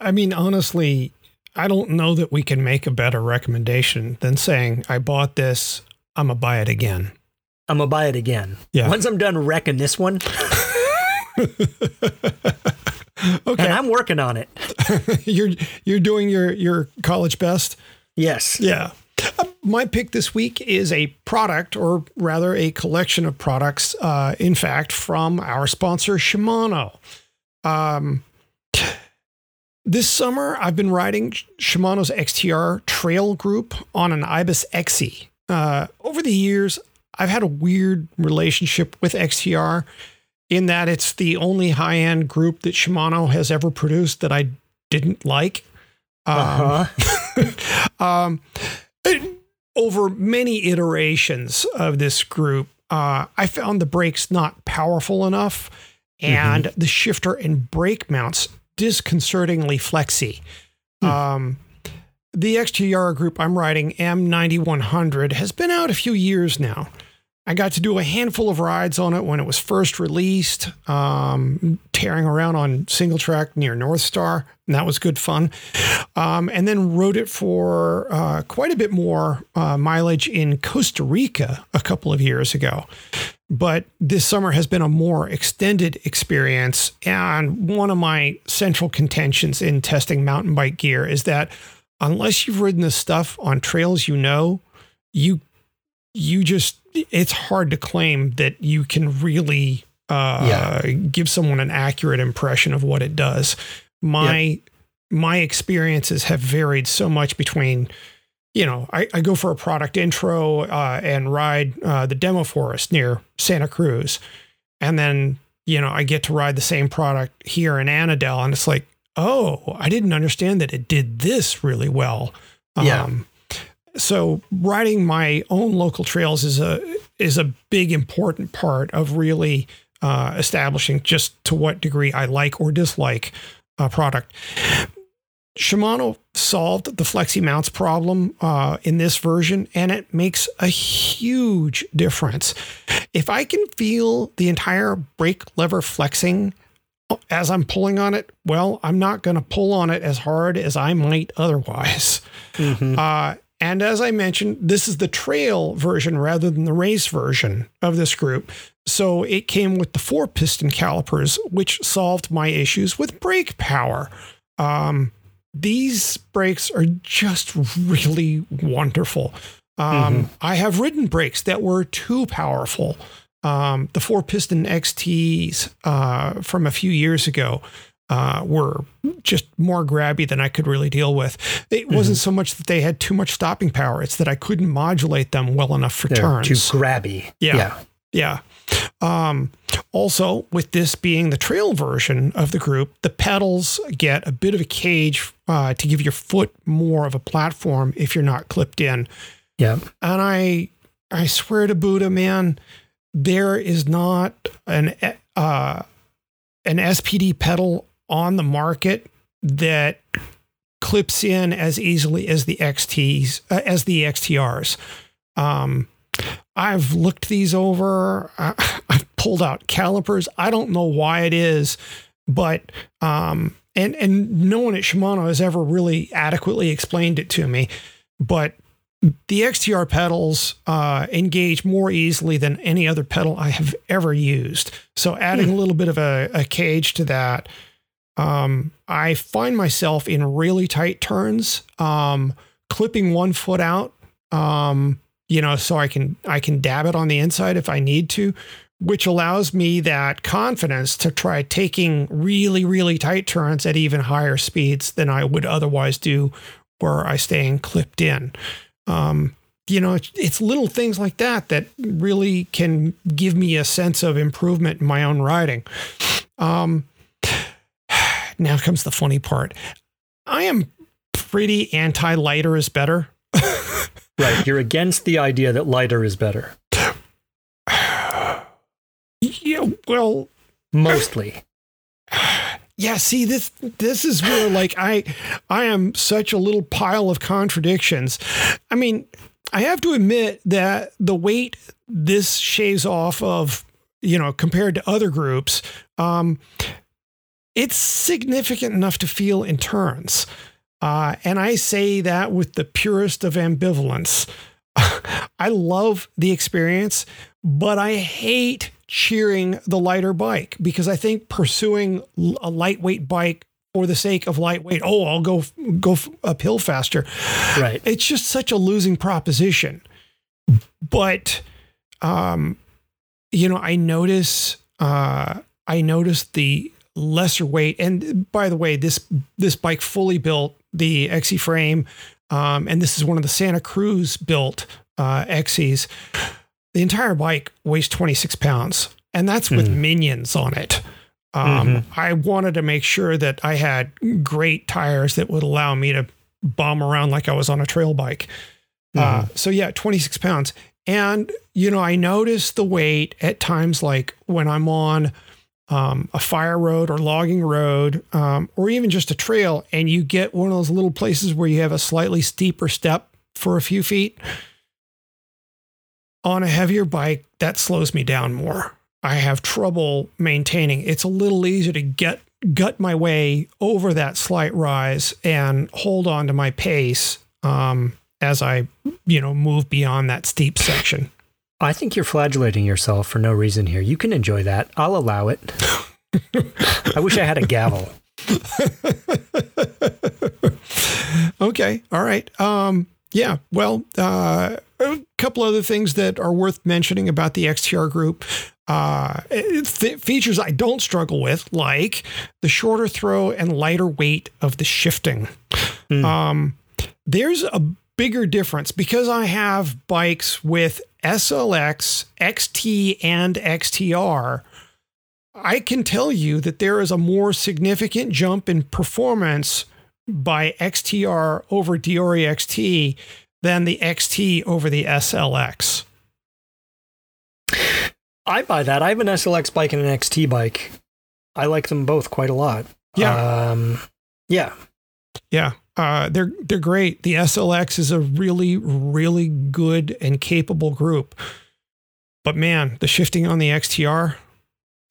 I mean, honestly, I don't know that we can make a better recommendation than saying, I bought this, I'm going to buy it again. I'm gonna buy it again. Yeah. Once I'm done wrecking this one, Okay. and I'm working on it. you're you're doing your your college best. Yes. Yeah. Uh, My pick this week is a product, or rather a collection of products, uh, in fact, from our sponsor, Shimano. Um, this summer, I've been riding Shimano's XTR Trail Group on an Ibis Exie. Uh, over the years, I've had a weird relationship with XTR in that it's the only high end group that Shimano has ever produced that I didn't like. Um, Uh-huh. um, over many iterations of this group, uh, I found the brakes not powerful enough, and the shifter and brake mounts disconcertingly flexy. Um, the XTR group I'm riding, M9100, has been out a few years now. I got to do a handful of rides on it when it was first released, um, tearing around on single track near North Star, and that was good fun. Um, and then rode it for uh, quite a bit more uh, mileage in Costa Rica a couple of years ago. But this summer has been a more extended experience. And one of my central contentions in testing mountain bike gear is that unless you've ridden this stuff on trails you know, you you just it's hard to claim that you can really uh, Yeah. give someone an accurate impression of what it does. My my experiences have varied so much between, you know, I, I go for a product intro uh, and ride uh, the demo forest near Santa Cruz, and then you know I get to ride the same product here in Annandale, and it's like, oh, I didn't understand that it did this really well. Yeah. So riding my own local trails is a is a big important part of really uh, establishing just to what degree I like or dislike a product. Shimano solved the flexi mounts problem uh, in this version, and it makes a huge difference. If I can feel the entire brake lever flexing as I'm pulling on it, well, I'm not going to pull on it as hard as I might otherwise. Uh, and as I mentioned, this is the trail version rather than the race version of this group. So it came with the four piston calipers, which solved my issues with brake power. Um, these brakes are just really wonderful. Um, I have ridden brakes that were too powerful. Um, the four piston XTs uh, from a few years ago uh, were just more grabby than I could really deal with. It wasn't so much that they had too much stopping power; it's that I couldn't modulate them well enough for They're turns. too grabby. Yeah. Yeah. Um, also, with this being the trail version of the group, the pedals get a bit of a cage uh, to give your foot more of a platform if you're not clipped in. Yeah. And I, I swear to Buddha, man, there is not an uh, an SPD pedal on the market that clips in as easily as the XTs uh, as the XTRs. Um, I've looked these over. I, I've pulled out calipers. I don't know why it is, but um, and and no one at Shimano has ever really adequately explained it to me. But the XTR pedals uh, engage more easily than any other pedal I have ever used. So adding a little bit of a, a cage to that, um, I find myself in really tight turns, um, clipping one foot out, um, you know, so I can I can dab it on the inside if I need to, which allows me that confidence to try taking really really tight turns at even higher speeds than I would otherwise do, where I staying clipped in. Um, you know, it's, it's little things like that that really can give me a sense of improvement in my own riding. Um, now comes the funny part. I am pretty anti lighter is better. Right. You're against the idea that lighter is better. Yeah, well, Mostly. yeah, see this this is where like I I am such a little pile of contradictions. I mean, I have to admit that the weight this shaves off of, you know, compared to other groups, um, it's significant enough to feel in turns. Uh, and I say that with the purest of ambivalence. I love the experience, but I hate cheering the lighter bike because I think pursuing a lightweight bike for the sake of lightweight, oh, I'll go go uphill faster. Right. It's just such a losing proposition. But um, you know, I notice uh, I notice the lesser weight. And by the way, this this bike fully built the Exie frame, um, and this is one of the Santa Cruz built uh, Exies. The entire bike weighs 26 pounds, and that's with minions on it. Um, I wanted to make sure that I had great tires that would allow me to bomb around like I was on a trail bike. Uh, so yeah, 26 pounds. And, you know, I notice the weight at times like when I'm on um, a fire road or logging road, um, or even just a trail, and you get one of those little places where you have a slightly steeper step for a few feet, on a heavier bike, that slows me down more. I have trouble maintaining. It's a little easier to get gut my way over that slight rise and hold on to my pace um, as I, you know, move beyond that steep section. I think you're flagellating yourself for no reason here. You can enjoy that. I'll allow it. I wish I had a gavel. okay. All right. Um, yeah. Well, uh, a couple other things that are worth mentioning about the XTR group. Uh, th- features I don't struggle with, like the shorter throw and lighter weight of the shifting. Mm. Um, there's a bigger difference because I have bikes with SLX, XT, and XTR. I can tell you that there is a more significant jump in performance by XTR over Deore XT than the XT over the SLX. I buy that. I have an SLX bike and an XT bike. I like them both quite a lot. Yeah. Um, yeah. Yeah. Uh, they're they're great. The SLX is a really really good and capable group. But man, the shifting on the XTR,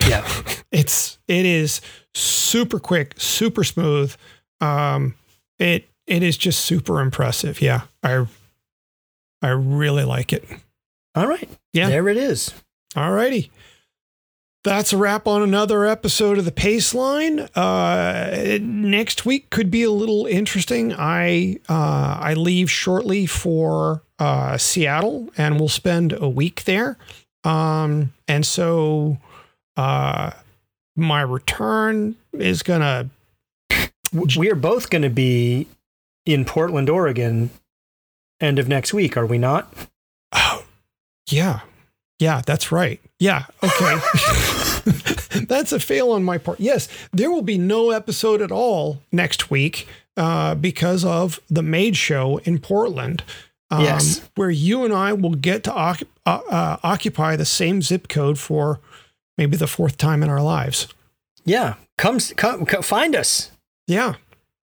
yeah, it's it is super quick, super smooth. Um, it it is just super impressive. Yeah, I I really like it. All right, yeah, there it is. All righty. That's a wrap on another episode of the Paceline. Uh, next week could be a little interesting. I uh, I leave shortly for uh, Seattle, and we'll spend a week there. Um, and so uh, my return is gonna. We are both going to be in Portland, Oregon, end of next week, are we not? Oh, yeah, yeah, that's right. Yeah, okay. that's a fail on my part. Yes, there will be no episode at all next week uh, because of the Made Show in Portland. Um, yes. Where you and I will get to uh, uh, occupy the same zip code for maybe the fourth time in our lives. Yeah. Come, come, come find us. Yeah.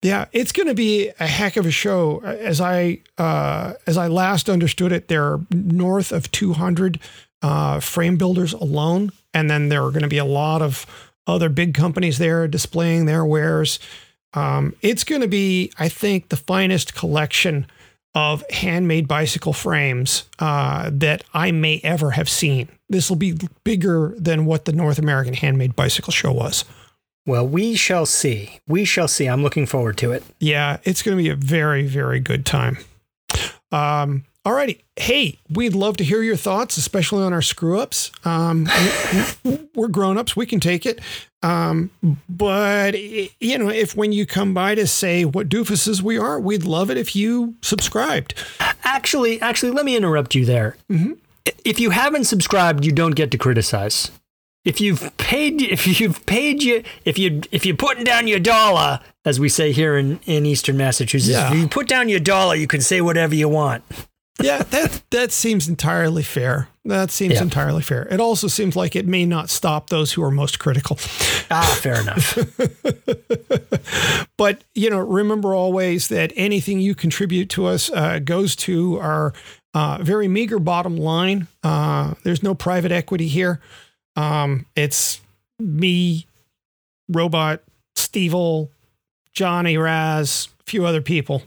Yeah, it's going to be a heck of a show. As I uh, as I last understood it, there are north of 200 uh, frame builders alone. And then there are going to be a lot of other big companies there displaying their wares. Um, it's going to be, I think, the finest collection of handmade bicycle frames uh, that I may ever have seen. This will be bigger than what the North American Handmade Bicycle Show was. Well, we shall see. We shall see. I'm looking forward to it. Yeah, it's going to be a very, very good time. Um, all righty. Hey, we'd love to hear your thoughts, especially on our screw ups. Um, we're grown ups, we can take it. Um, but, you know, if when you come by to say what doofuses we are, we'd love it if you subscribed. Actually, actually, let me interrupt you there. Mm-hmm. If you haven't subscribed, you don't get to criticize. If you've paid, if you've paid you, if you if you're putting down your dollar, as we say here in, in Eastern Massachusetts, yeah. if you put down your dollar, you can say whatever you want yeah, that that seems entirely fair. That seems yeah. entirely fair. It also seems like it may not stop those who are most critical. Ah, fair enough. but you know, remember always that anything you contribute to us uh, goes to our uh, very meager bottom line. Uh, there's no private equity here. Um, it's me, robot, Steve, Johnny Raz, a few other people.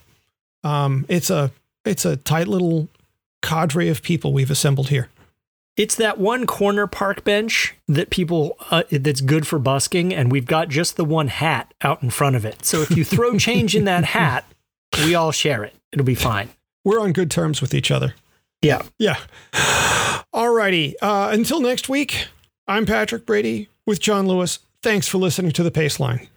Um, it's a it's a tight little cadre of people we've assembled here. It's that one corner park bench that people uh, that's good for busking, and we've got just the one hat out in front of it. So if you throw change in that hat, we all share it. It'll be fine. We're on good terms with each other. Yeah. Yeah. All righty. Uh, until next week, I'm Patrick Brady with John Lewis. Thanks for listening to the Paceline.